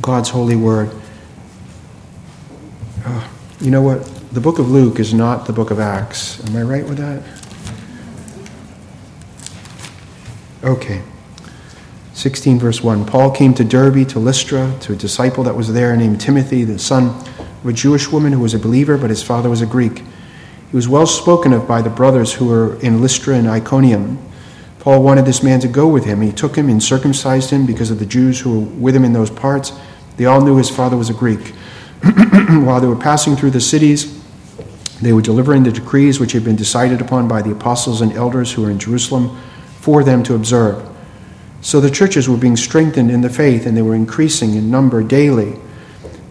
God's holy word. You know what? The book of Luke is not the book of Acts. Am I right with that? Okay. 16, verse 1. Paul came to Derbe, to Lystra, to a disciple that was there named Timothy, the son of a Jewish woman who was a believer, but his father was a Greek. He was well spoken of by the brothers who were in Lystra and Iconium. Paul wanted this man to go with him. He took him and circumcised him because of the Jews who were with him in those parts. They all knew his father was a Greek. While they were passing through the cities, they were delivering the decrees which had been decided upon by the apostles and elders who were in Jerusalem for them to observe. So the churches were being strengthened in the faith, and they were increasing in number daily.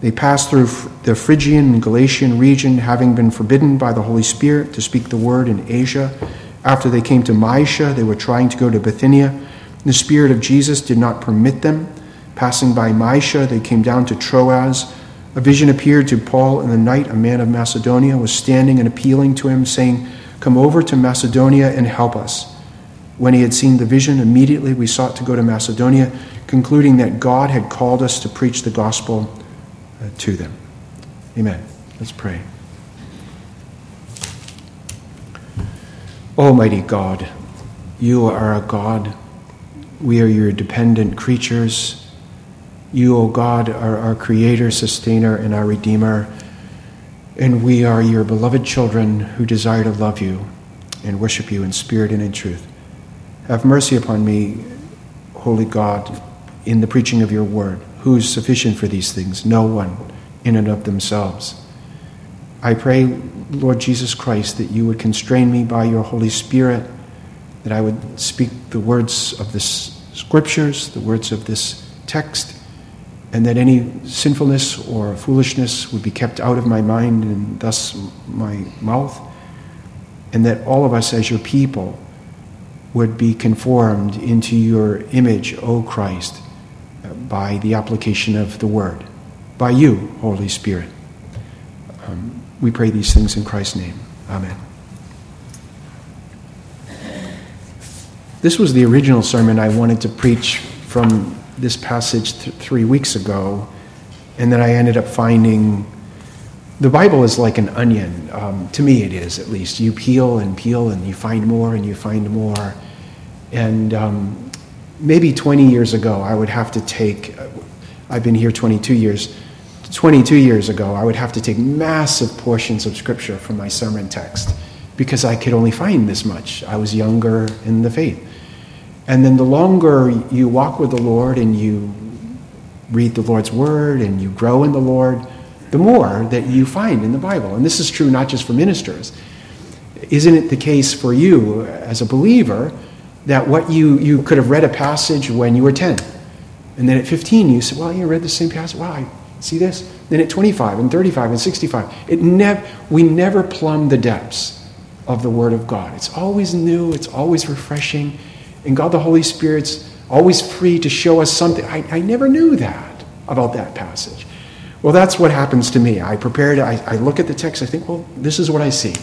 They passed through the Phrygian and Galatian region, having been forbidden by the Holy Spirit to speak the word in Asia. After they came to Mysia, they were trying to go to Bithynia. The Spirit of Jesus did not permit them. Passing by Mysia, they came down to Troas. A vision appeared to Paul in the night. A man of Macedonia was standing and appealing to him, saying, Come over to Macedonia and help us. When he had seen the vision, immediately we sought to go to Macedonia, concluding that God had called us to preach the gospel uh, to them. Amen. Let's pray. Almighty God, you are a God. We are your dependent creatures. You, O oh God, are our creator, sustainer, and our redeemer. And we are your beloved children who desire to love you and worship you in spirit and in truth. Have mercy upon me, Holy God, in the preaching of your word. Who is sufficient for these things? No one in and of themselves. I pray, Lord Jesus Christ, that you would constrain me by your Holy Spirit, that I would speak the words of the scriptures, the words of this text, and that any sinfulness or foolishness would be kept out of my mind and thus my mouth, and that all of us as your people would be conformed into your image, O Christ, by the application of the Word, by you, Holy Spirit. Um, we pray these things in Christ's name. Amen. This was the original sermon I wanted to preach from this passage th- three weeks ago, and then I ended up finding the Bible is like an onion. Um, to me, it is at least. You peel and peel, and you find more and you find more. And um, maybe 20 years ago, I would have to take, I've been here 22 years. 22 years ago, I would have to take massive portions of scripture from my sermon text because I could only find this much. I was younger in the faith. And then the longer you walk with the Lord and you read the Lord's word and you grow in the Lord, the more that you find in the Bible. And this is true not just for ministers. Isn't it the case for you as a believer that what you, you could have read a passage when you were 10. And then at 15, you said, well, you read the same passage. Wow, I see this? Then at 25 and 35 and 65, it nev- we never plumb the depths of the Word of God. It's always new, it's always refreshing, and God the Holy Spirit's always free to show us something. I, I never knew that about that passage. Well, that's what happens to me. I prepare I, I look at the text, I think, well, this is what I see.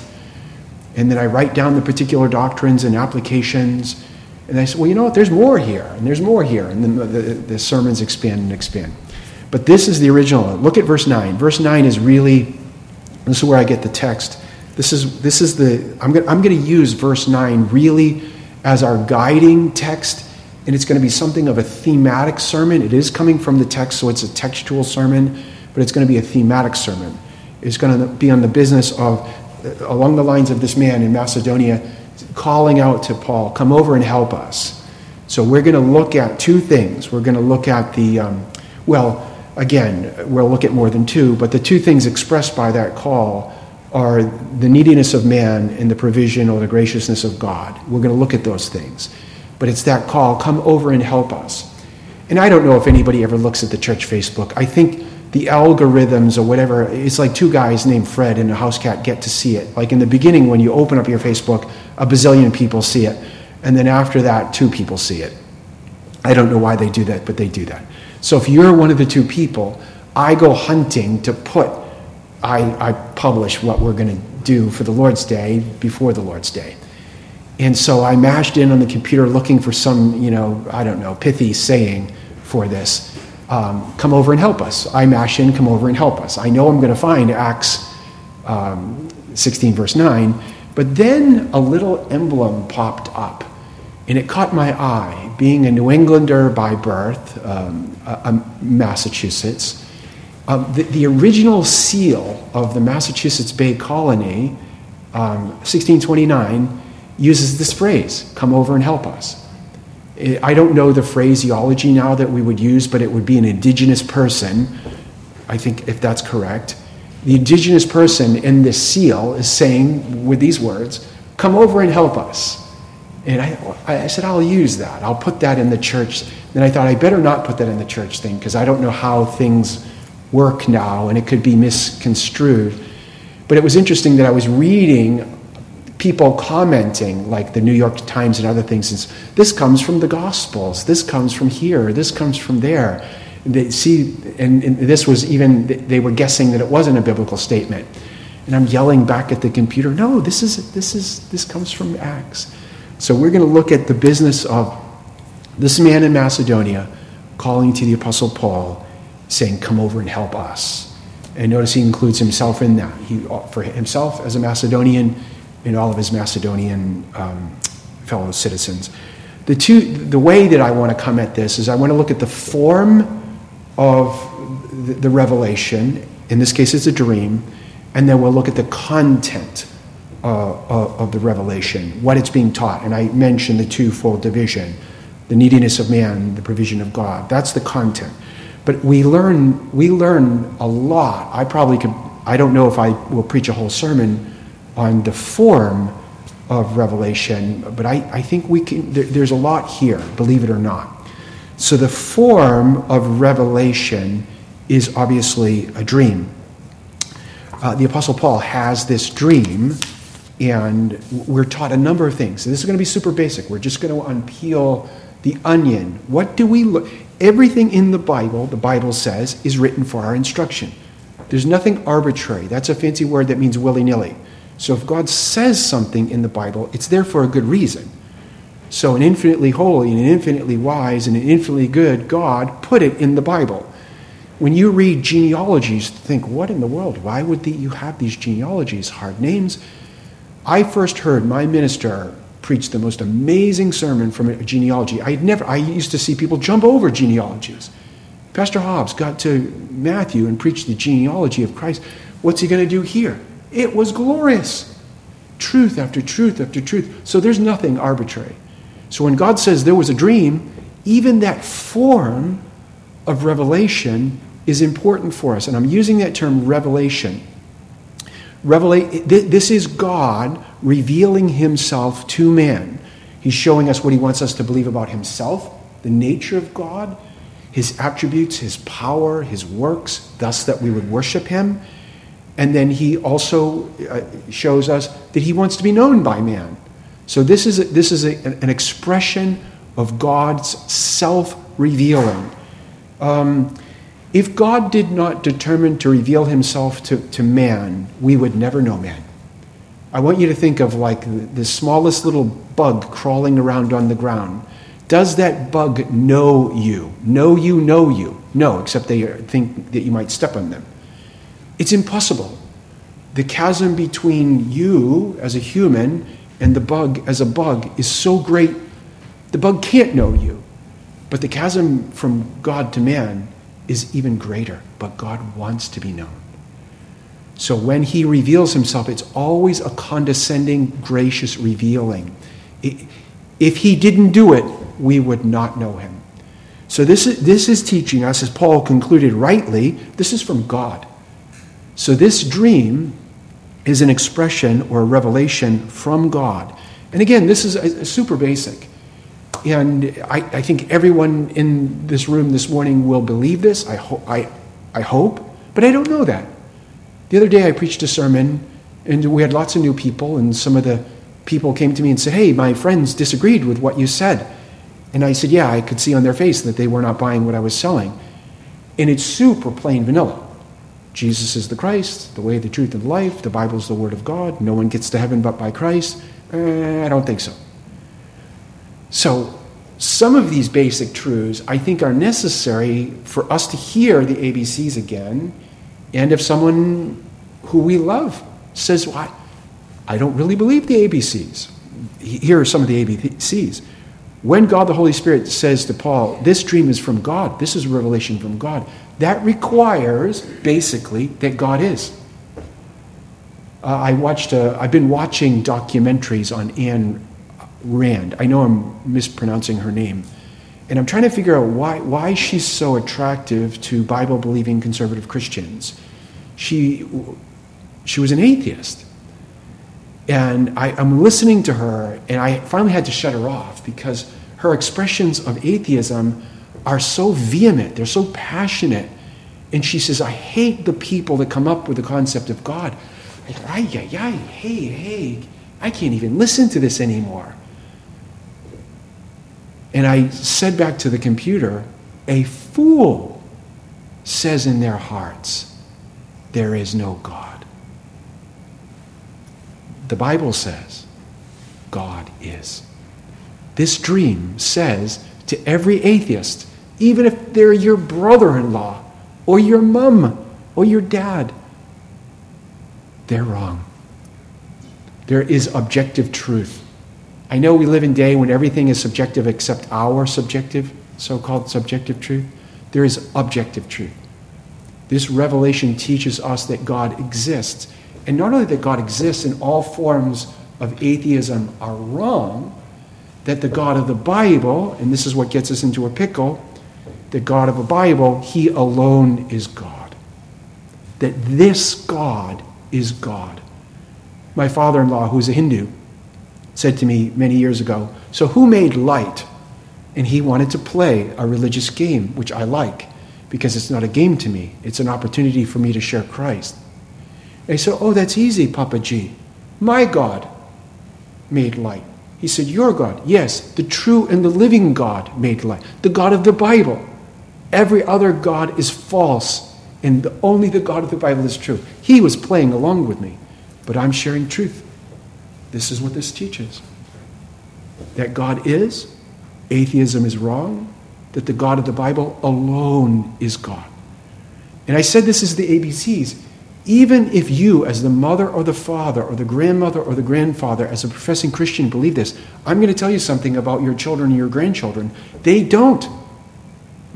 And then I write down the particular doctrines and applications and I said, well, you know what? There's more here, and there's more here. And then the, the, the, sermons expand and expand. But this is the original. Look at verse 9. Verse 9 is really, this is where I get the text. This is, this is the, I'm going I'm to use verse 9 really as our guiding text, and it's going to be something of a thematic sermon. It is coming from the text, so it's a textual sermon, but it's going to be a thematic sermon. It's going to be on the business of, along the lines of this man in Macedonia calling out to Paul, come over and help us. So we're going to look at two things. We're going to look at the, um, well, again, we'll look at more than two, but the two things expressed by that call are the neediness of man and the provision or the graciousness of God. We're going to look at those things. But it's that call, come over and help us. And I don't know if anybody ever looks at the church Facebook. I think the algorithms or whatever, it's like two guys named Fred and a house cat get to see it. Like in the beginning, when you open up your Facebook, a bazillion people see it. And then after that, two people see it. I don't know why they do that, but they do that. So if you're one of the two people, I go hunting to put, I, I publish what we're going to do for the Lord's Day before the Lord's Day. And so I mashed in on the computer looking for some, you know, I don't know, pithy saying for this um, come over and help us. I mash in, come over and help us. I know I'm going to find Acts um, 16, verse 9, but then a little emblem popped up, and it caught my eye. Being a New Englander by birth, um, a Massachusetts, um, the, the, original seal of the Massachusetts Bay Colony, 1629, um, uses this phrase come over and help us. I don't know the phraseology now that we would use, but it would be an indigenous person. I think if that's correct. The indigenous person in this seal is saying, with these words, come over and help us. And I, I said, I'll use that. I'll put that in the church. Then I thought, I better not put that in the church thing because I don't know how things work now and it could be misconstrued. But it was interesting that I was reading people commenting, like the New York Times and other things, is this comes from the Gospels, this comes from here, this comes from there. They see, and, and this was even, they were guessing that it wasn't a biblical statement. And I'm yelling back at the computer, no, this is, this is, this comes from Acts. So we're going to look at the business of this man in Macedonia calling to the Apostle Paul, saying, Come over and help us. And notice he includes himself in that. He, for himself as a Macedonian, and all of his Macedonian um, fellow citizens. The, two, the way that I want to come at this is I want to look at the form of the, the revelation, in this case it's a dream, and then we'll look at the content uh, of, of the revelation, what it's being taught. And I mentioned the twofold division the neediness of man, the provision of God. That's the content. But we learn, we learn a lot. I probably could, I don't know if I will preach a whole sermon on the form of revelation, but I, I think we can, there, there's a lot here, believe it or not. So the form of revelation is obviously a dream. Uh, the Apostle Paul has this dream, and we're taught a number of things. this is going to be super basic. We're just going to unpeel the onion. What do we look? Everything in the Bible, the Bible says, is written for our instruction. There's nothing arbitrary. That's a fancy word that means willy nilly. So if God says something in the Bible, it's there for a good reason. So an infinitely holy and an infinitely wise and an infinitely good God put it in the Bible. When you read genealogies, think, what in the world? Why would the, you have these genealogies, hard names? I first heard my minister preach the most amazing sermon from a genealogy. I never I used to see people jump over genealogies. Pastor Hobbs got to Matthew and preached the genealogy of Christ. What's he going to do here? It was glorious. Truth after truth after truth. So there's nothing arbitrary. So when God says there was a dream, even that form of revelation is important for us. And I'm using that term revelation. Revelate, this is God revealing himself to man. He's showing us what he wants us to believe about himself, the nature of God, his attributes, his power, his works, thus that we would worship him. And then he also uh, shows us that he wants to be known by man. So this is, a, this is a, an expression of God's self revealing. Um, if God did not determine to reveal himself to, to man, we would never know man. I want you to think of like the smallest little bug crawling around on the ground. Does that bug know you? Know you, know you? No, except they think that you might step on them. It's impossible. The chasm between you as a human and the bug as a bug is so great, the bug can't know you. But the chasm from God to man is even greater, but God wants to be known. So when he reveals himself, it's always a condescending, gracious revealing. If he didn't do it, we would not know him. So this is, this is teaching us, as Paul concluded rightly, this is from God. So, this dream is an expression or a revelation from God. And again, this is a, a super basic. And I, I, think everyone in this room this morning will believe this. I, ho- I, I hope, but I don't know that. The other day I preached a sermon, and we had lots of new people, and some of the people came to me and said, Hey, my friends disagreed with what you said. And I said, Yeah, I could see on their face that they were not buying what I was selling. And it's super plain vanilla. Jesus is the Christ, the way, the truth, and life. The Bible is the Word of God. No one gets to heaven but by Christ. Eh, I don't think so. So, some of these basic truths I think are necessary for us to hear the ABCs again. And if someone who we love says, well, I don't really believe the ABCs, here are some of the ABCs. When God the Holy Spirit says to Paul, This dream is from God, this is a revelation from God, that requires basically that God is. Uh, I watched, I've been watching documentaries on Ayn Rand. I know I'm mispronouncing her name. And I'm trying to figure out why, why she's so attractive to Bible believing conservative Christians. She, she was an atheist. And I, am listening to her, and I finally had to shut her off because her expressions of atheism are so vehement, they're so passionate. And she says, I hate the people that come up with the concept of God. Go, ay, ay, ay, hey, hey, I can't even listen to this anymore. And I said back to the computer, a fool says in their hearts, there is no God. The Bible says, God is. This dream says to every atheist, even if they're your brother in law or your mom or your dad, they're wrong. There is objective truth. I know we live in a day when everything is subjective except our subjective, so called subjective truth. There is objective truth. This revelation teaches us that God exists. And not only that God exists and all forms of atheism are wrong, that the God of the Bible, and this is what gets us into a pickle, the God of the Bible, He alone is God. That this God is God. My father in law, who's a Hindu, said to me many years ago, So who made light? And he wanted to play a religious game, which I like because it's not a game to me, it's an opportunity for me to share Christ. And I said, Oh, that's easy, Papa G. My God made light. He said, Your God. Yes, the true and the living God made light, the God of the Bible. Every other God is false, and the, only the God of the Bible is true. He was playing along with me, but I'm sharing truth. This is what this teaches that God is, atheism is wrong, that the God of the Bible alone is God. And I said this is the ABCs. Even if you, as the mother or the father or the grandmother or the grandfather, as a professing Christian, believe this, I'm going to tell you something about your children and your grandchildren. They don't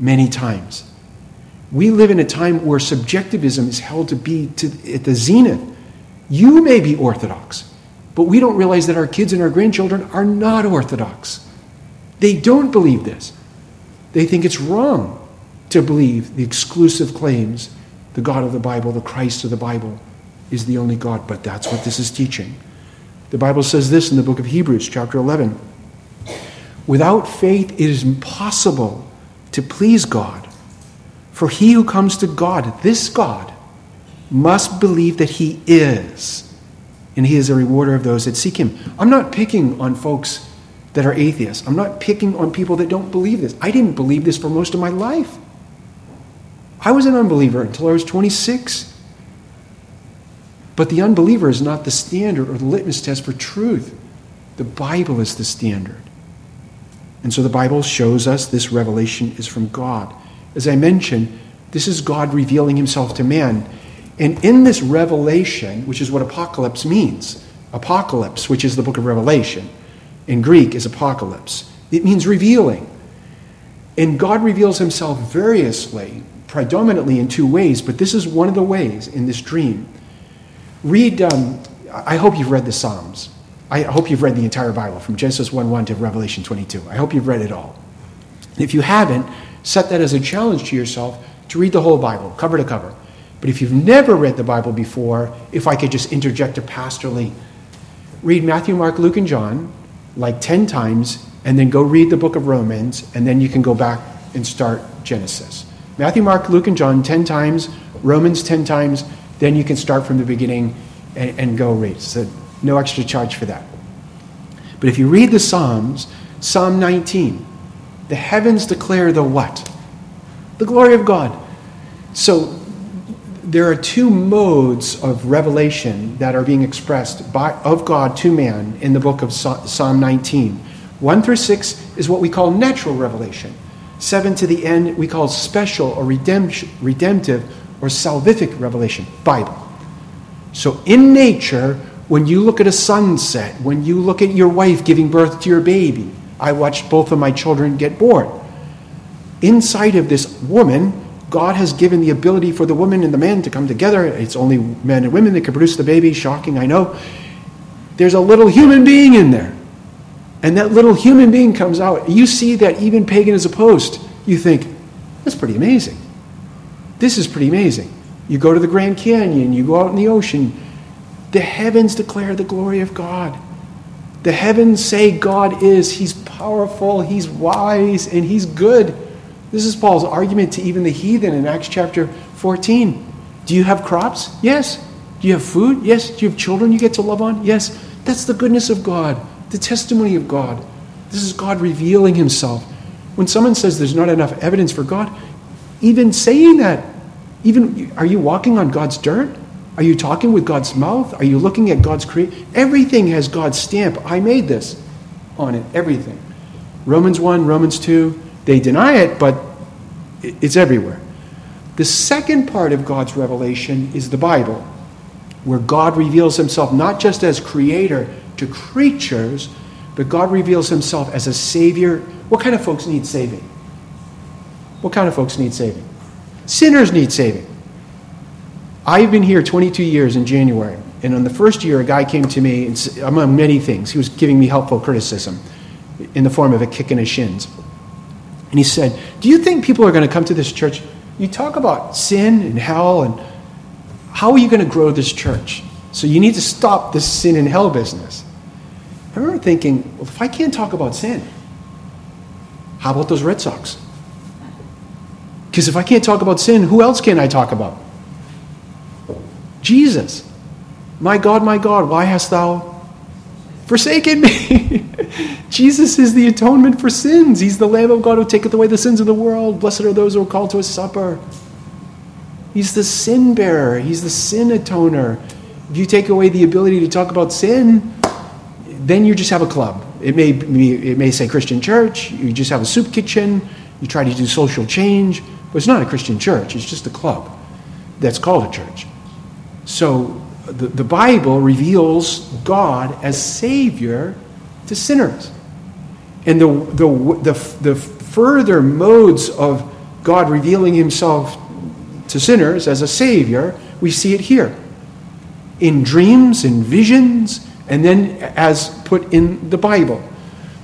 many times. We live in a time where subjectivism is held to be to, at the zenith. You may be orthodox, but we don't realize that our kids and our grandchildren are not orthodox. They don't believe this. They think it's wrong to believe the exclusive claims the God of the Bible, the Christ of the Bible, is the only God, but that's what this is teaching. The Bible says this in the book of Hebrews, chapter 11. Without faith, it is impossible to please God. For he who comes to God, this God, must believe that he is, and he is a rewarder of those that seek him. I'm not picking on folks that are atheists. I'm not picking on people that don't believe this. I didn't believe this for most of my life. I was an unbeliever until I was 26. But the unbeliever is not the standard or the litmus test for truth. The Bible is the standard. And so the Bible shows us this revelation is from God. As I mentioned, this is God revealing himself to man. And in this revelation, which is what apocalypse means, apocalypse, which is the book of Revelation, in Greek is apocalypse, it means revealing. And God reveals himself variously, predominantly in two ways, but this is one of the ways in this dream. Read, um, I hope you've read the Psalms. I hope you've read the entire Bible from Genesis 1 1 to Revelation 22. I hope you've read it all. If you haven't, set that as a challenge to yourself to read the whole Bible, cover to cover. But if you've never read the Bible before, if I could just interject a pastorally, read Matthew, Mark, Luke, and John like 10 times, and then go read the book of Romans, and then you can go back and start Genesis. Matthew, Mark, Luke, and John 10 times, Romans 10 times, then you can start from the beginning and, and go read. So no extra charge for that. But if you read the Psalms, Psalm 19, the heavens declare the what? The glory of God. So there are two modes of revelation that are being expressed by, of God to man in the book of Psalm 19. 1 through 6 is what we call natural revelation. Seven to the end, we call special or redemptive or salvific revelation, Bible. So in nature, when you look at a sunset, when you look at your wife giving birth to your baby, I watched both of my children get born. Inside of this woman, God has given the ability for the woman and the man to come together. It's only men and women that can produce the baby. Shocking, I know. There's a little human being in there. And that little human being comes out. You see that even pagan is opposed. You think, that's pretty amazing. This is pretty amazing. You go to the Grand Canyon, you go out in the ocean. The heavens declare the glory of God. The heavens say God is. He's powerful, He's wise, and He's good. This is Paul's argument to even the heathen in Acts chapter 14. Do you have crops? Yes. Do you have food? Yes. Do you have children you get to love on? Yes. That's the goodness of God, the testimony of God. This is God revealing Himself. When someone says there's not enough evidence for God, even saying that, even are you walking on God's dirt? Are you talking with God's mouth? Are you looking at God's create? Everything has God's stamp. I made this on it. Everything. Romans 1, Romans 2, they deny it, but it's everywhere. The second part of God's revelation is the Bible, where God reveals himself not just as creator to creatures, but God reveals himself as a savior. What kind of folks need saving? What kind of folks need saving? Sinners need saving. I've been here 22 years in January, and on the first year, a guy came to me, among many things, he was giving me helpful criticism in the form of a kick in his shins. And he said, Do you think people are going to come to this church? You talk about sin and hell, and how are you going to grow this church? So you need to stop this sin and hell business. I remember thinking, well, if I can't talk about sin, how about those Red Sox? Because if I can't talk about sin, who else can I talk about? Jesus. My God, my God, why hast thou forsaken me? Jesus is the atonement for sins. He's the Lamb of God who taketh away the sins of the world. Blessed are those who are called to his supper. He's the sin bearer, he's the sin atoner. If you take away the ability to talk about sin, then you just have a club. It may, be, it may say Christian church, you just have a soup kitchen, you try to do social change, but it's not a Christian church, it's just a club that's called a church. So the, the Bible reveals God as Savior to sinners. And the, the, the, the further modes of God revealing himself to sinners as a Savior, we see it here in dreams, in visions, and then as put in the Bible.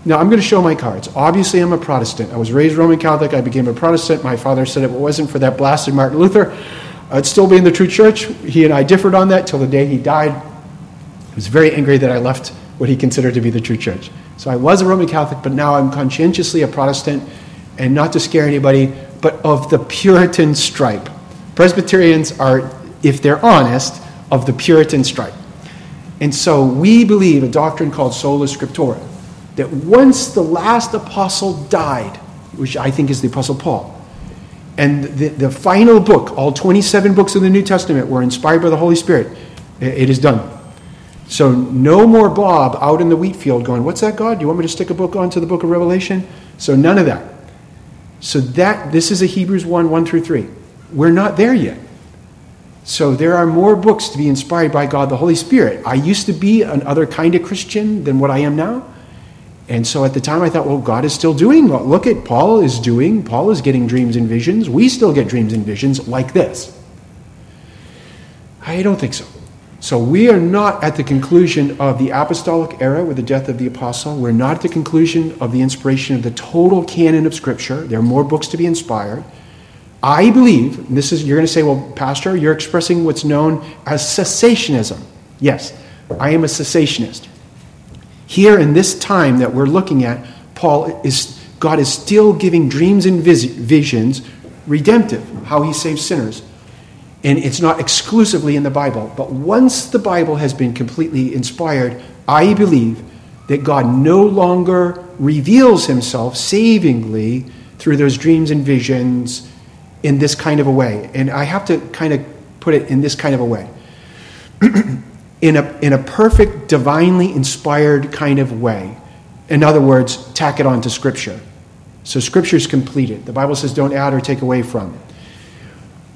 Now, I'm going to show my cards. Obviously, I'm a Protestant. I was raised Roman Catholic. I became a Protestant. My father said if it wasn't for that blasted Martin Luther, I'd still be in the true church. He and I differed on that till the day he died. He was very angry that I left what he considered to be the true church. So I was a Roman Catholic, but now I'm conscientiously a Protestant, and not to scare anybody, but of the Puritan stripe. Presbyterians are, if they're honest, of the Puritan stripe. And so we believe a doctrine called sola scriptura, that once the last apostle died, which I think is the Apostle Paul, and the, the final book, all 27 books of the New Testament, were inspired by the Holy Spirit, it is done. So no more Bob out in the wheat field going, What's that, God? Do you want me to stick a book onto the book of Revelation? So none of that. So that this is a Hebrews 1, 1 through 3. We're not there yet. So there are more books to be inspired by God the Holy Spirit. I used to be another kind of Christian than what I am now. And so at the time I thought, well, God is still doing look at Paul is doing. Paul is getting dreams and visions. We still get dreams and visions like this. I don't think so. So we are not at the conclusion of the apostolic era with the death of the apostle. We're not at the conclusion of the inspiration of the total canon of Scripture. There are more books to be inspired. I believe, this is you're going to say, well, Pastor, you're expressing what's known as cessationism. Yes, I am a cessationist. Here in this time that we're looking at, Paul is God is still giving dreams and visions, redemptive, how he saves sinners and it's not exclusively in the Bible. But once the Bible has been completely inspired, I believe that God no longer reveals himself savingly through those dreams and visions in this kind of a way. And I have to kind of put it in this kind of a way. in, a, in a perfect, divinely inspired kind of way, In other words, tack it on to Scripture. So Scripture is completed. The Bible says don't add or take away from.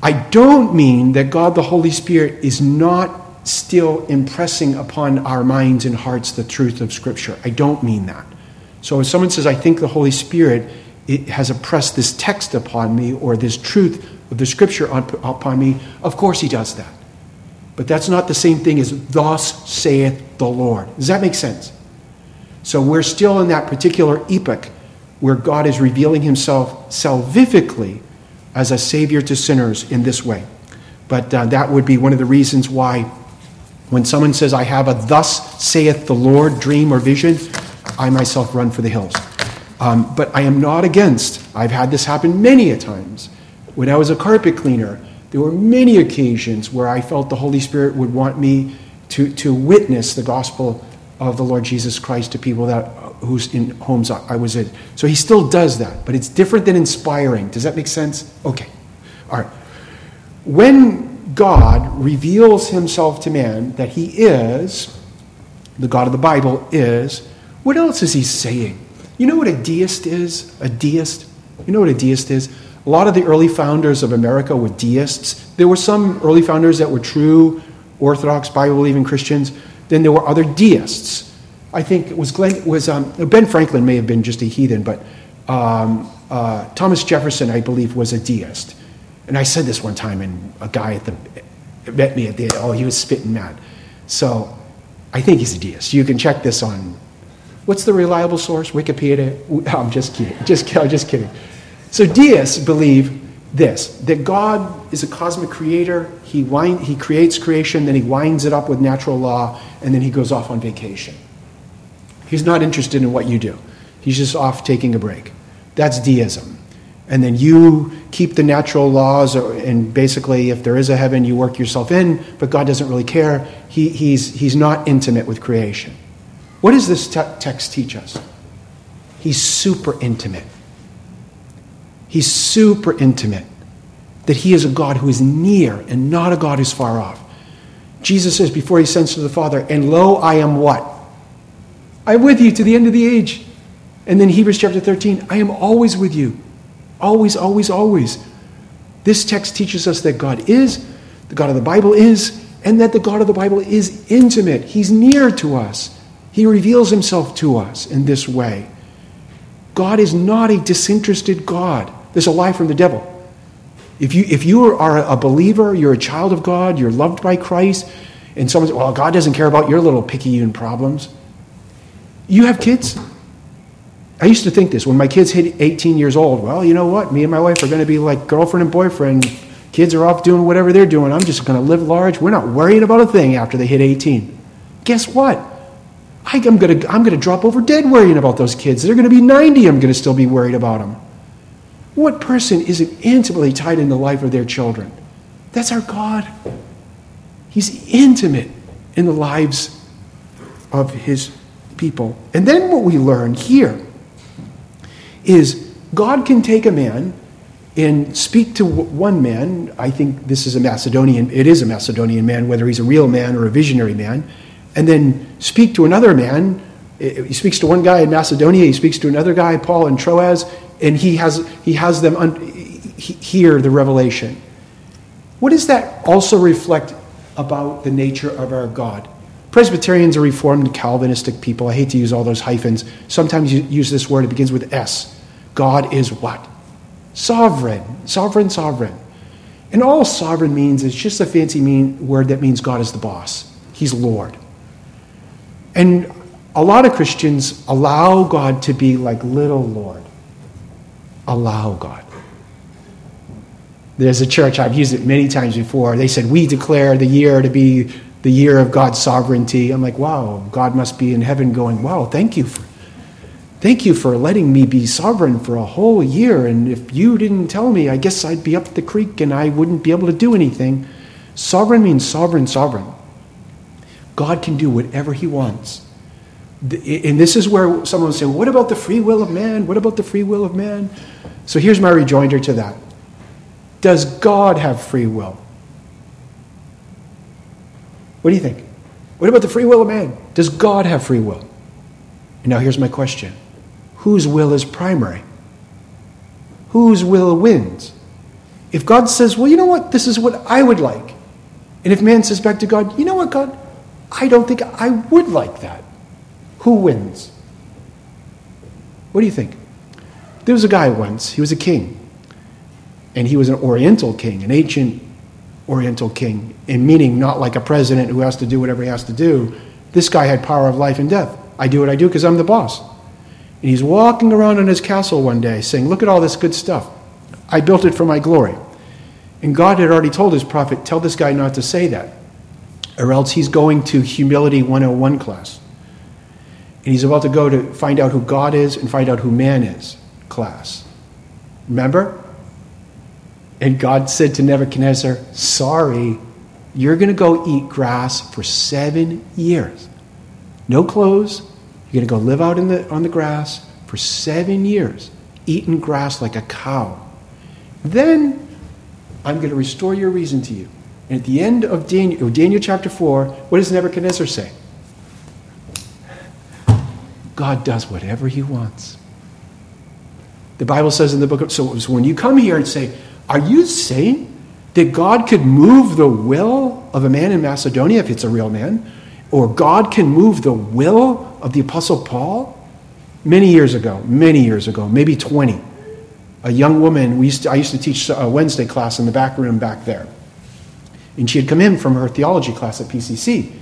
I don't mean that God the Holy Spirit is not still impressing upon our minds and hearts the truth of Scripture. I don't mean that. So if someone says, I think the Holy Spirit it has impressed this text upon me or this truth of the Scripture upon me, of course he does that. But that's not the same thing as thus saith the Lord. Does that make sense? So we're still in that particular epoch where God is revealing himself salvifically as a savior to sinners in this way. But uh, that would be one of the reasons why when someone says, I have a thus saith the Lord dream or vision, I myself run for the hills. Um, but I am not against, I've had this happen many a times. When I was a carpet cleaner, there were many occasions where I felt the Holy Spirit would want me to, to witness the gospel of the Lord Jesus Christ to people that whose in homes I was in. So he still does that, but it's different than inspiring. Does that make sense? Okay. All right. When God reveals himself to man that he is, the God of the Bible is, what else is he saying? You know what a deist is? A deist? You know what a deist is? A lot of the early founders of America were deists. There were some early founders that were true Orthodox, Bible believing Christians. Then there were other deists. I think it was Glenn, was um, Ben Franklin may have been just a heathen, but um, uh, Thomas Jefferson, I believe, was a deist. And I said this one time, and a guy at the met me at the oh he was spitting mad. So I think he's a deist. You can check this on what's the reliable source? Wikipedia. I'm just kidding. Just I'm just kidding. So deists believe this that God is a cosmic creator. He, wind, he creates creation, then he winds it up with natural law, and then he goes off on vacation. He's not interested in what you do, he's just off taking a break. That's deism. And then you keep the natural laws, and basically, if there is a heaven, you work yourself in, but God doesn't really care. He, he's, he's not intimate with creation. What does this te- text teach us? He's super intimate. He's super intimate. That he is a God who is near and not a God who's far off. Jesus says before he sends to the Father, And lo, I am what? I'm with you to the end of the age. And then Hebrews chapter 13, I am always with you. Always, always, always. This text teaches us that God is, the God of the Bible is, and that the God of the Bible is intimate. He's near to us. He reveals himself to us in this way. God is not a disinterested God. There's a lie from the devil. If you, if you are a believer, you're a child of God, you're loved by Christ, and someone says, well, God doesn't care about your little picayune problems. You have kids? I used to think this when my kids hit 18 years old. Well, you know what? Me and my wife are going to be like girlfriend and boyfriend. Kids are off doing whatever they're doing. I'm just going to live large. We're not worrying about a thing after they hit 18. Guess what? I, am going to, I'm going to drop over dead worrying about those kids. They're going to be 90. I'm going to still be worried about them. What person isn't intimately tied in the life of their children? That's our God. He's intimate in the lives of his people. And then what we learn here is God can take a man and speak to one man. I think this is a Macedonian, it is a Macedonian man, whether he's a real man or a visionary man, and then speak to another man. He speaks to one guy in Macedonia, he speaks to another guy, Paul in Troas, and he has, he has them un, hear the revelation. What does that also reflect about the nature of our God? Presbyterians are Reformed Calvinistic people. I hate to use all those hyphens. Sometimes you use this word, it begins with S. God is what? Sovereign. Sovereign, sovereign. And all sovereign means is just a fancy mean, word that means God is the boss, He's Lord. And a lot of Christians allow God to be like little Lord allow God. There's a church, I've used it many times before. They said, We declare the year to be the year of God's sovereignty. I'm like, wow, God must be in heaven going, wow, thank you for thank you for letting me be sovereign for a whole year. And if you didn't tell me, I guess I'd be up the creek and I wouldn't be able to do anything. Sovereign means sovereign, sovereign. God can do whatever he wants. And this is where someone will say, What about the free will of man? What about the free will of man? So here's my rejoinder to that Does God have free will? What do you think? What about the free will of man? Does God have free will? And now here's my question Whose will is primary? Whose will wins? If God says, well, you know what, this is what I would like. And if man says back to God, you know what, God, I don't think I would like that. Who wins? What do you think? There was a guy once, he was a king. And he was an Oriental king, an ancient Oriental king, in meaning not like a president who has to do whatever he has to do. This guy had power of life and death. I do what I do because I'm the boss. And he's walking around in his castle one day saying, Look at all this good stuff. I built it for my glory. And God had already told his prophet, Tell this guy not to say that, or else he's going to Humility 101 class. And he's about to go to find out who God is and find out who man is class. Remember? And God said to Nebuchadnezzar, Sorry, you're going to go eat grass for seven years. No clothes. You're going to go live out in the, on the grass for seven years, eating grass like a cow. Then I'm going to restore your reason to you. And at the end of Daniel, oh, Daniel chapter 4, what does Nebuchadnezzar say? God does whatever he wants. The Bible says in the book of, so when you come here and say, are you saying that God could move the will of a man in Macedonia if it's a real man? Or God can move the will of the Apostle Paul? Many years ago, many years ago, maybe 20, a young woman, we used to, I used to teach a Wednesday class in the back room back there. And she had come in from her theology class at PCC.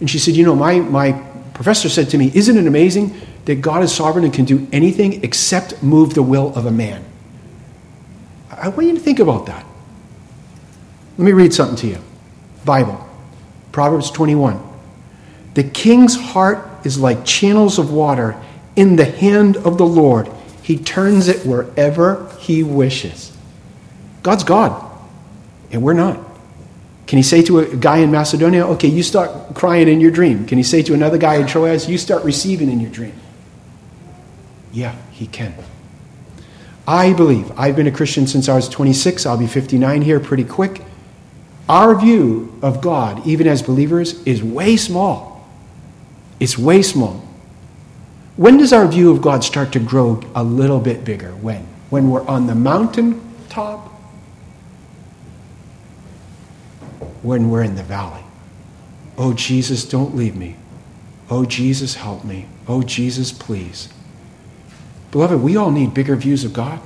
And she said, You know, my, my professor said to me, Isn't it amazing that God is sovereign and can do anything except move the will of a man? I want you to think about that. Let me read something to you Bible, Proverbs 21. The king's heart is like channels of water in the hand of the Lord he turns it wherever He wishes. God's God, and we're not. Can He say to a guy in Macedonia, okay, you start crying in your dream? Can He say to another guy in Troas, you start receiving in your dream? Yeah, He can. I believe, I've been a Christian since I was 26, I'll be 59 here pretty quick. Our view of God, even as believers, is way small. It's way small. When does our view of God start to grow a little bit bigger? When? When we're on the mountain top? When we're in the valley? Oh, Jesus, don't leave me. Oh, Jesus, help me. Oh, Jesus, please. Beloved, we all need bigger views of God.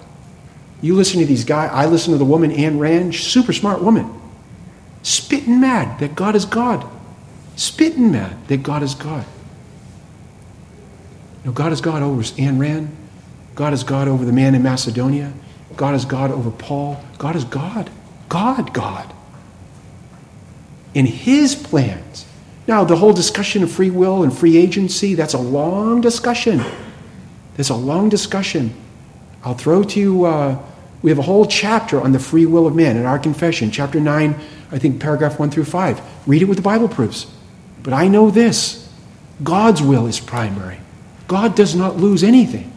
You listen to these guys. I listen to the woman, Ayn Rand, super smart woman, spitting mad that God is God. Spitting mad that God is God No, God is God over Ayn Rand. God is God over the man in Macedonia. God is God over Paul. God is God. God, God. In his plans. Now, the whole discussion of free will and free agency, that's a long discussion. There's a long discussion. I'll throw to you, uh, we have a whole chapter on the free will of man in our confession, chapter 9, I think paragraph 1 through 5. Read it with the Bible proofs. But I know this God's will is primary. God does not lose anything.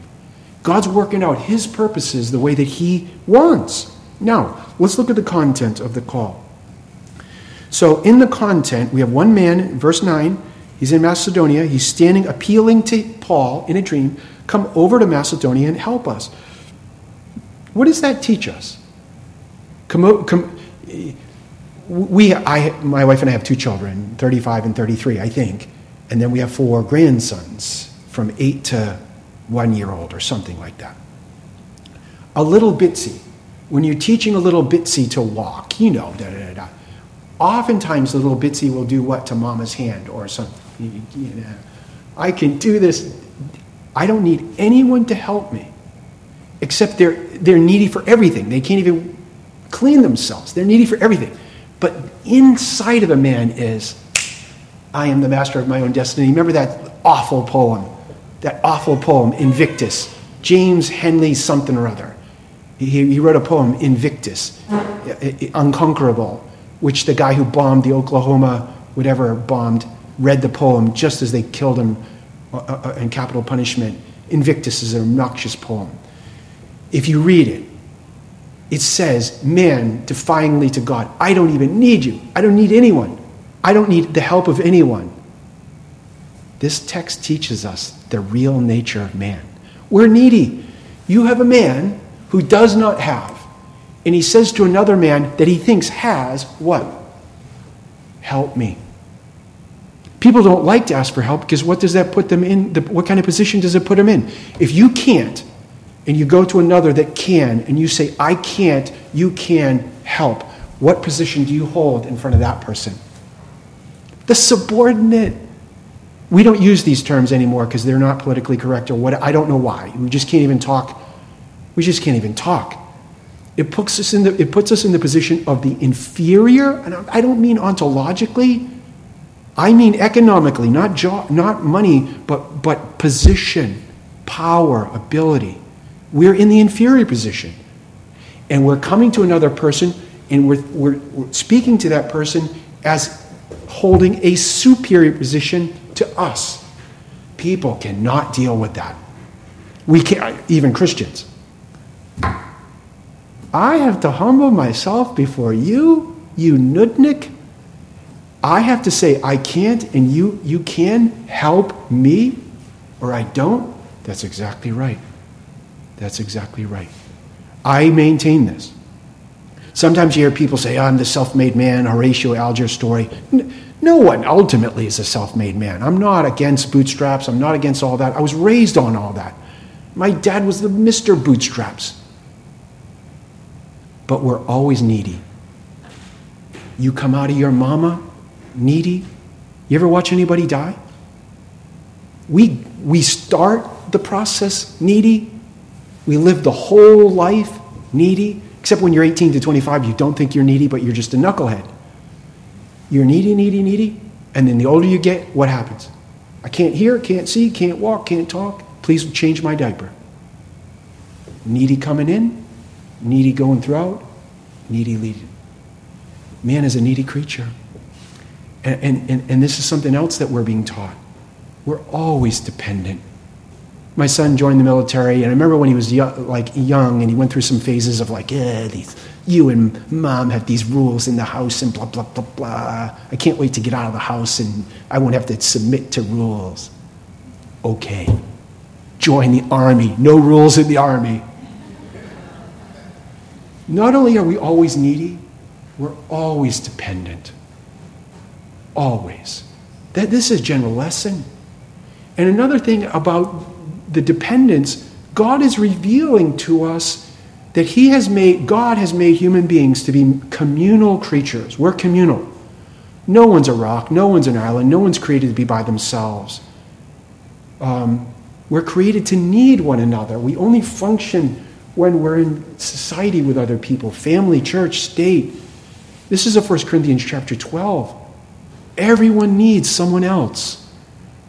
God's working out his purposes the way that he wants. Now, let's look at the content of the call. So, in the content, we have one man, verse 9, he's in Macedonia. He's standing appealing to Paul in a dream come over to Macedonia and help us. What does that teach us? Come, come, we, I, my wife and I have two children, 35 and 33, I think, and then we have four grandsons from eight to one year old or something like that. A little bitsy. When you're teaching a little bitsy to walk, you know, da da da. Oftentimes, the little bitsy will do what to mama's hand or something. You know, I can do this. I don't need anyone to help me, except they're they're needy for everything. They can't even clean themselves. They're needy for everything. But inside of a man is, I am the master of my own destiny. Remember that awful poem that awful poem, Invictus. James Henley something or other. He, he wrote a poem, Invictus, Unconquerable, which the guy who bombed the Oklahoma, whatever, bombed, read the poem just as they killed him uh, uh, uh, in capital punishment. Invictus is an obnoxious poem. If you read it, it says, man defyingly to God, I don't even need you. I don't need anyone. I don't need the help of anyone. this text teaches us the real nature of man. We're needy. You have a man who does not have, and he says to another man that he thinks has what? Help me. People don't like to ask for help because what does that put them in? The, what kind of position does it put them in? If you can't, and you go to another that can, and you say, I can't, you can help, what position do you hold in front of that person? The subordinate. We don't use these terms anymore because they're not politically correct or what. I don't know why. We just can't even talk. We just can't even talk. It puts us in the, it puts us in the position of the inferior, and I don't mean ontologically. I mean economically, not job, not money, but, but position, power, ability. We're in the inferior position. And we're coming to another person and we're, we're, we're speaking to that person as holding a superior position to us. People cannot deal with that. We can't, even Christians. I have to humble myself before you, you nudnik. I have to say I can't and you you can help me or I don't. That's exactly right. That's exactly right. I maintain this. Sometimes you hear people say, oh, I'm the self made man, Horatio Alger story. No one ultimately is a self made man. I'm not against bootstraps. I'm not against all that. I was raised on all that. My dad was the Mr. Bootstraps. But we're always needy. You come out of your mama needy. You ever watch anybody die? We, we start the process needy. We live the whole life needy. Except when you're 18 to 25, you don't think you're needy, but you're just a knucklehead. You're needy, needy, needy. And then the older you get, what happens? I can't hear, can't see, can't walk, can't talk. Please change my diaper. Needy coming in, needy going throughout, needy leading. Man is a needy creature. And, and, and this is something else that we're being taught. We're always dependent my son joined the military, and I remember when he was young, like young, and he went through some phases of like, yeah, these, you and mom have these rules in the house, and blah blah blah blah. I can't wait to get out of the house, and I won't have to submit to rules. Okay, join the army. No rules in the army. Not only are we always needy, we're always dependent. Always. That this is a general lesson. And another thing about the dependence, God is revealing to us that He has made, God has made human beings to be communal creatures. We're communal. No one's a rock, no one's an island, no one's created to be by themselves. Um, we're created to need one another. We only function when we're in society with other people, family, church, state. This is a 1 Corinthians chapter 12. Everyone needs someone else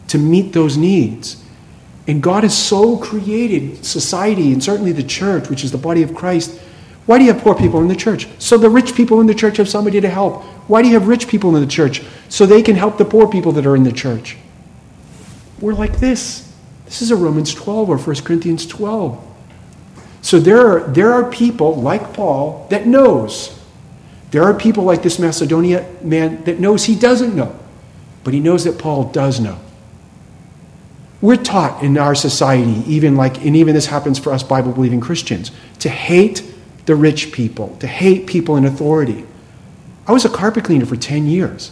to meet those needs. And God has so created society and certainly the church, which is the body of Christ. Why do you have poor people in the church? So the rich people in the church have somebody to help. Why do you have rich people in the church? So they can help the poor people that are in the church. We're like this. This is a Romans 12 or 1 Corinthians 12. So there are, there are people like Paul that knows. There are people like this Macedonia man that knows he doesn't know. But he knows that Paul does know. We're taught in our society, even like, and even this happens for us Bible believing Christians, to hate the rich people, to hate people in authority. I was a carpet cleaner for 10 years.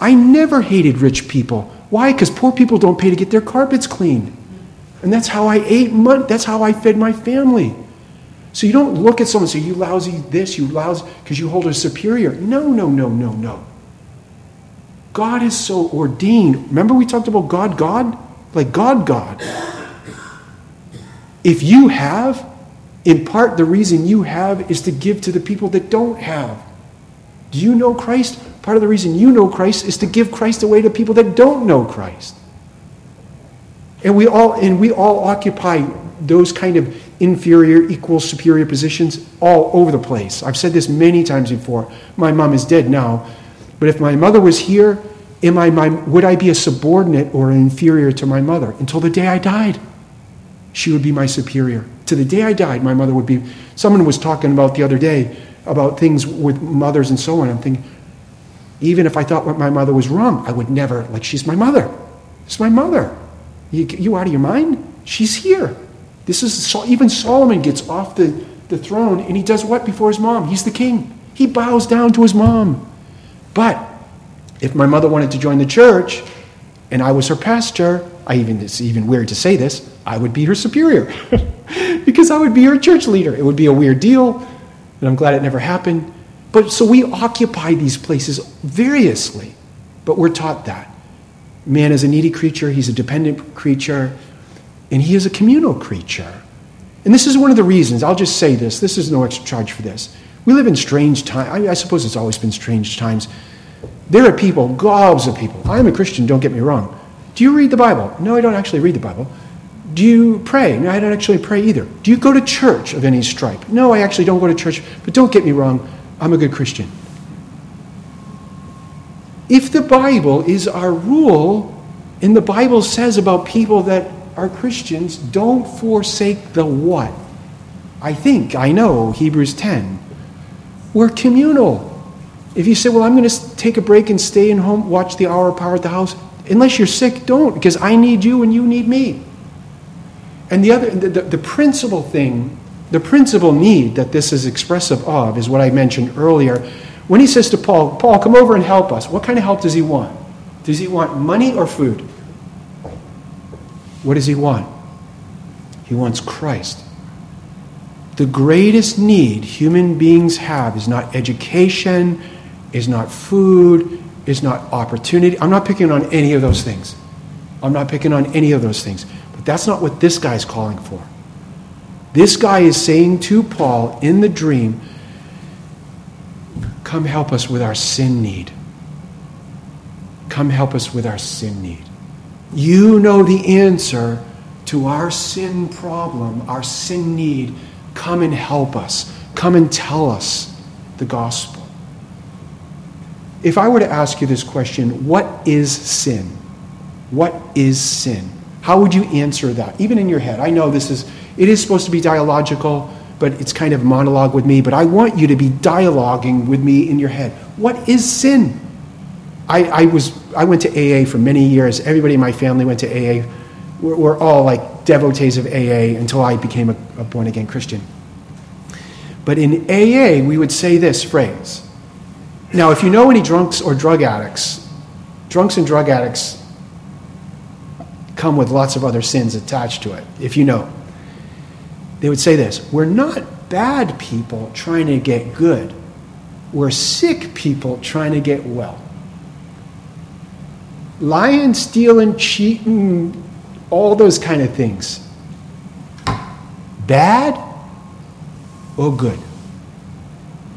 I never hated rich people. Why? Because poor people don't pay to get their carpets cleaned. And that's how I ate money. That's how I fed my family. So you don't look at someone and say, you lousy this, you lousy, because you hold a superior. No, no, no, no, no. God is so ordained. Remember we talked about God, God? like God, God. If you have, in part the reason you have is to give to the people that don't have. Do you know Christ? Part of the reason you know Christ is to give Christ away to people that don't know Christ. And we all and we all occupy those kind of inferior, equal, superior positions all over the place. I've said this many times before. My mom is dead now, but if my mother was here, Am I my, would I be a subordinate or an inferior to my mother? Until the day I died, she would be my superior. To the day I died, my mother would be. Someone was talking about the other day about things with mothers and so on. I'm thinking, even if I thought what my mother was wrong, I would never, like, she's my mother. It's my mother. You, you out of your mind? She's here. This is so even Solomon gets off the, the throne and he does what before his mom? He's the king. He bows down to his mom. But if my mother wanted to join the church and I was her pastor, I even it's even weird to say this, I would be her superior. because I would be her church leader. It would be a weird deal, and I'm glad it never happened. But so we occupy these places variously, but we're taught that. Man is a needy creature, he's a dependent creature, and he is a communal creature. And this is one of the reasons, I'll just say this, this is no extra charge for this. We live in strange times. I, I suppose it's always been strange times. There are people, gobs of people. I am a Christian, don't get me wrong. Do you read the Bible? No, I don't actually read the Bible. Do you pray? No, I don't actually pray either. Do you go to church of any stripe? No, I actually don't go to church, but don't get me wrong, I'm a good Christian. If the Bible is our rule, and the Bible says about people that are Christians, don't forsake the what? I think, I know, Hebrews 10. We're communal. If you say, well, I'm going to take a break and stay in home, watch the hour of power at the house, unless you're sick, don't, because I need you and you need me. And the other, the, the, the principal thing, the principal need that this is expressive of is what I mentioned earlier. When he says to Paul, Paul, come over and help us, what kind of help does he want? Does he want money or food? What does he want? He wants Christ. The greatest need human beings have is not education, is not food, is not opportunity. I'm not picking on any of those things. I'm not picking on any of those things. But that's not what this guy's calling for. This guy is saying to Paul in the dream, Come help us with our sin need. Come help us with our sin need. You know the answer to our sin problem, our sin need. Come and help us. Come and tell us the gospel. If I were to ask you this question, what is sin? What is sin? How would you answer that, even in your head? I know this is, it is supposed to be dialogical, but it's kind of monologue with me. But I want you to be dialoguing with me in your head. What is sin? I, I was, I went to AA for many years. Everybody in my family went to AA. We're, we're all like devotees of AA until I became a, a born again Christian. But in AA, we would say this phrase. Now, if you know any drunks or drug addicts, drunks and drug addicts come with lots of other sins attached to it, if you know. They would say this We're not bad people trying to get good, we're sick people trying to get well. Lying, stealing, cheating, all those kind of things. Bad or good?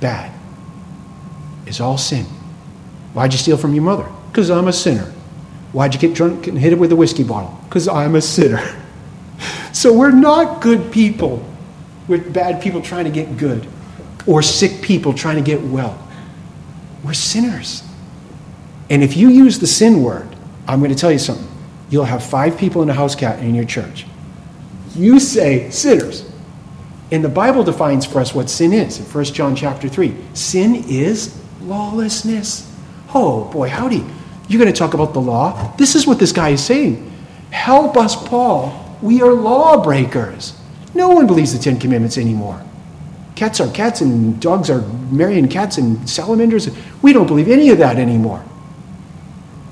Bad is all sin. Why'd you steal from your mother? Because I'm a sinner. Why'd you get drunk and hit it with a whiskey bottle? Because I'm a sinner. so we're not good people. We're bad people trying to get good or sick people trying to get well. We're sinners. And if you use the sin word, I'm going to tell you something. You'll have five people in a house cat in your church. You say sinners. And the Bible defines for us what sin is in 1 John chapter 3. Sin is lawlessness. Oh boy, howdy. You're going to talk about the law? This is what this guy is saying. Help us, Paul. We are lawbreakers. No one believes the Ten Commandments anymore. Cats are cats and dogs are marrying cats and salamanders. We don't believe any of that anymore.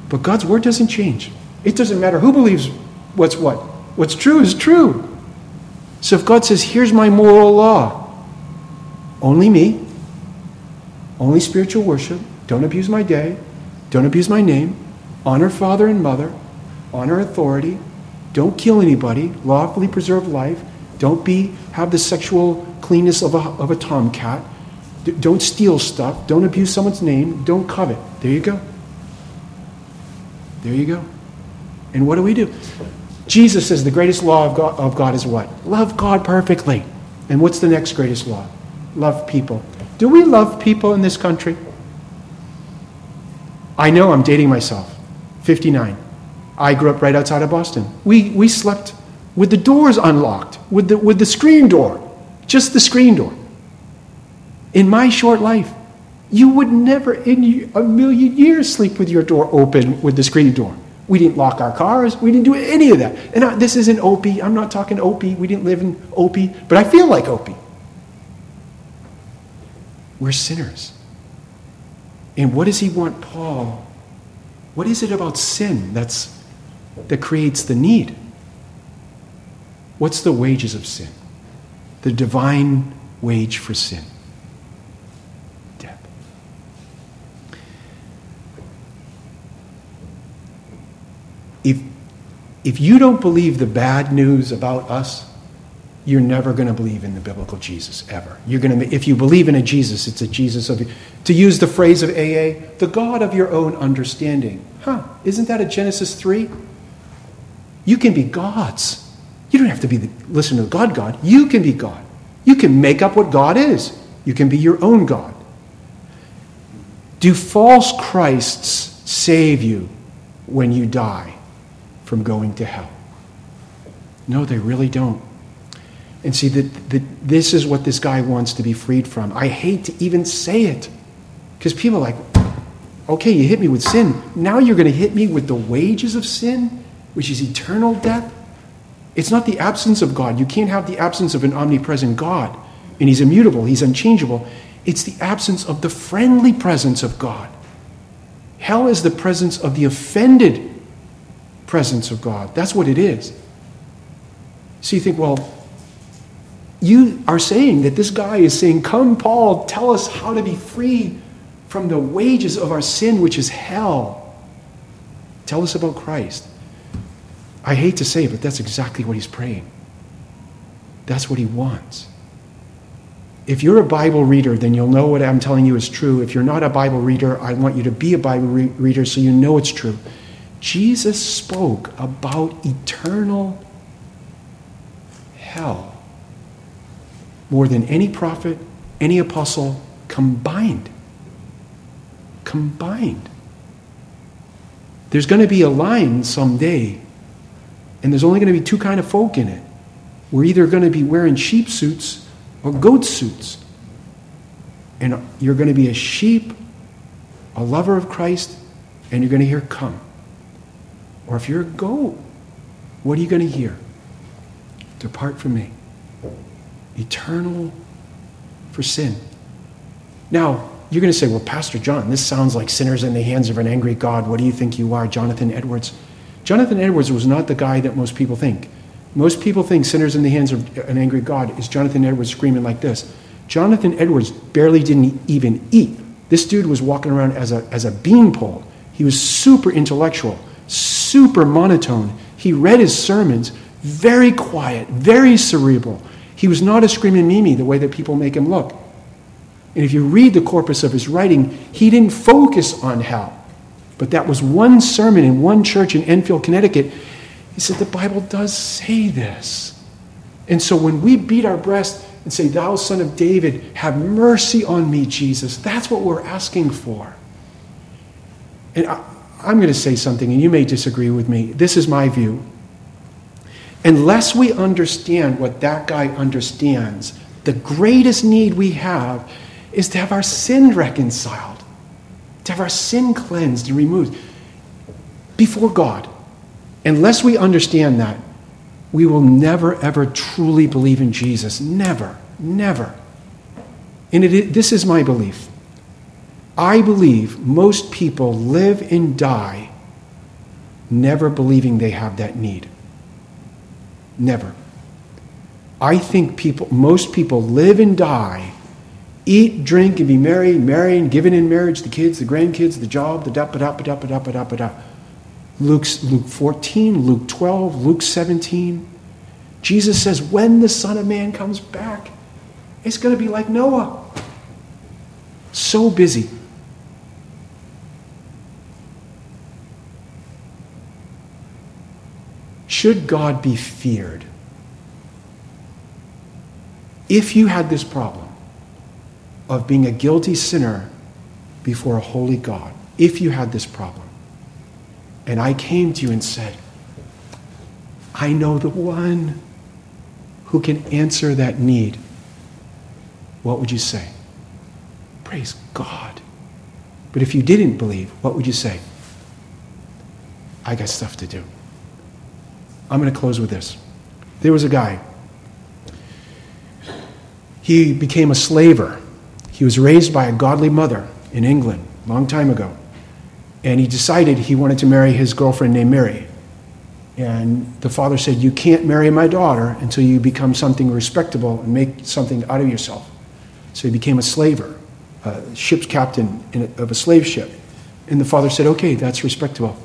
But God's word doesn't change. It doesn't matter who believes what's what. What's true is true. So if God says, here's my moral law, only me, only spiritual worship, don't abuse my day, don't abuse my name. Honor father and mother. Honor authority. Don't kill anybody. Lawfully preserve life. Don't be have the sexual cleanness of a, of a tomcat. D- don't steal stuff. Don't abuse someone's name. Don't covet. There you go. There you go. And what do we do? Jesus says the greatest law of God, of God is what? Love God perfectly. And what's the next greatest law? Love people. Do we love people in this country? I know I'm dating myself. 59. I grew up right outside of Boston. We, we slept with the doors unlocked, with the, with the screen door, just the screen door. In my short life, you would never in a million years sleep with your door open with the screen door. We didn't lock our cars. We didn't do any of that. And I, this isn't Opie. I'm not talking Opie. We didn't live in Opie, but I feel like Opie. We're sinners. And what does he want Paul? What is it about sin that's, that creates the need? What's the wages of sin? The divine wage for sin death. If, if you don't believe the bad news about us, you're never going to believe in the biblical Jesus ever. You're going to, if you believe in a Jesus, it's a Jesus of, to use the phrase of AA, the God of your own understanding. Huh? Isn't that a Genesis 3? You can be gods. You don't have to be the, listen to God, God. You can be God. You can make up what God is. You can be your own God. Do false Christs save you when you die from going to hell? No, they really don't. And see, that this is what this guy wants to be freed from. I hate to even say it because people are like, okay, you hit me with sin. Now you're going to hit me with the wages of sin, which is eternal death. It's not the absence of God. You can't have the absence of an omnipresent God, and He's immutable, He's unchangeable. It's the absence of the friendly presence of God. Hell is the presence of the offended presence of God. That's what it is. So you think, well, you are saying that this guy is saying, Come, Paul, tell us how to be free from the wages of our sin, which is hell. Tell us about Christ. I hate to say it, but that's exactly what he's praying. That's what he wants. If you're a Bible reader, then you'll know what I'm telling you is true. If you're not a Bible reader, I want you to be a Bible re- reader so you know it's true. Jesus spoke about eternal hell more than any prophet, any apostle combined. Combined. There's going to be a line someday, and there's only going to be two kind of folk in it. We're either going to be wearing sheep suits or goat suits. And you're going to be a sheep, a lover of Christ, and you're going to hear, Come. Or if you're a goat, what are you going to hear? Depart from me eternal for sin. Now, you're going to say, well, Pastor John, this sounds like sinners in the hands of an angry God. What do you think you are, Jonathan Edwards? Jonathan Edwards was not the guy that most people think. Most people think sinners in the hands of an angry God is Jonathan Edwards screaming like this. Jonathan Edwards barely didn't even eat. This dude was walking around as a, as a beanpole. He was super intellectual, super monotone. He read his sermons very quiet, very cerebral. He was not a screaming Mimi the way that people make him look. And if you read the corpus of his writing, he didn't focus on hell. But that was one sermon in one church in Enfield, Connecticut. He said, The Bible does say this. And so when we beat our breast and say, Thou son of David, have mercy on me, Jesus, that's what we're asking for. And I, am going to say something, and you may disagree with me. This is my view unless we understand what that guy understands, the greatest need we have is to have our sin reconciled, to have our sin cleansed and removed before God. Unless we understand that, we will never, ever truly believe in Jesus. Never, never. And it, this is my belief. I believe most people live and die never believing they have that need. Never. I think people, most people live and die, eat, drink, and be merry, marrying, giving in marriage, the kids, the grandkids, the job, the da ba da ba da ba da ba da ba da. Luke's, Luke 14, Luke 12, Luke 17. Jesus says, when the Son of Man comes back, it's going to be like Noah. So busy. Should God be feared? If you had this problem of being a guilty sinner before a holy God, if you had this problem, and I came to you and said, I know the one who can answer that need, what would you say? Praise God. But if you didn't believe, what would you say? I got stuff to do. I'm going to close with this. There was a guy. He became a slaver. He was raised by a godly mother in England a long time ago. And he decided he wanted to marry his girlfriend named Mary. And the father said, You can't marry my daughter until you become something respectable and make something out of yourself. So he became a slaver, a ship's captain of a slave ship. And the father said, Okay, that's respectable.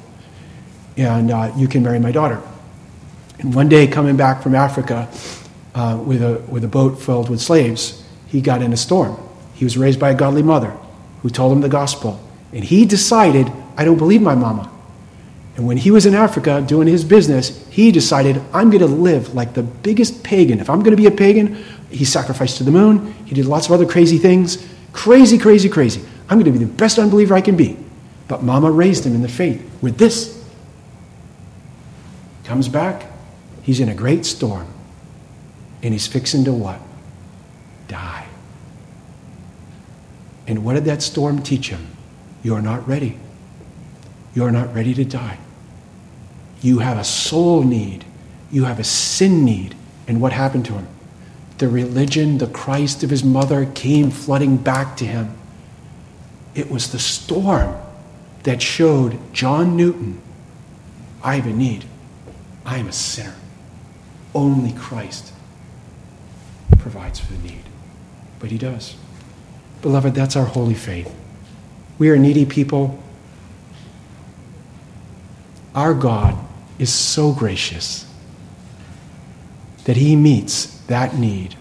And uh, you can marry my daughter. And one day, coming back from Africa uh, with, a, with a boat filled with slaves, he got in a storm. He was raised by a godly mother who told him the gospel. And he decided, I don't believe my mama. And when he was in Africa doing his business, he decided, I'm going to live like the biggest pagan. If I'm going to be a pagan, he sacrificed to the moon. He did lots of other crazy things. Crazy, crazy, crazy. I'm going to be the best unbeliever I can be. But mama raised him in the faith with this. Comes back, He's in a great storm. And he's fixing to what? Die. And what did that storm teach him? You're not ready. You're not ready to die. You have a soul need. You have a sin need. And what happened to him? The religion, the Christ of his mother came flooding back to him. It was the storm that showed John Newton I have a need. I am a sinner. Only Christ provides for the need. But He does. Beloved, that's our holy faith. We are needy people. Our God is so gracious that He meets that need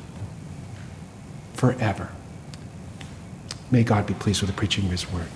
forever. May God be pleased with the preaching of His word.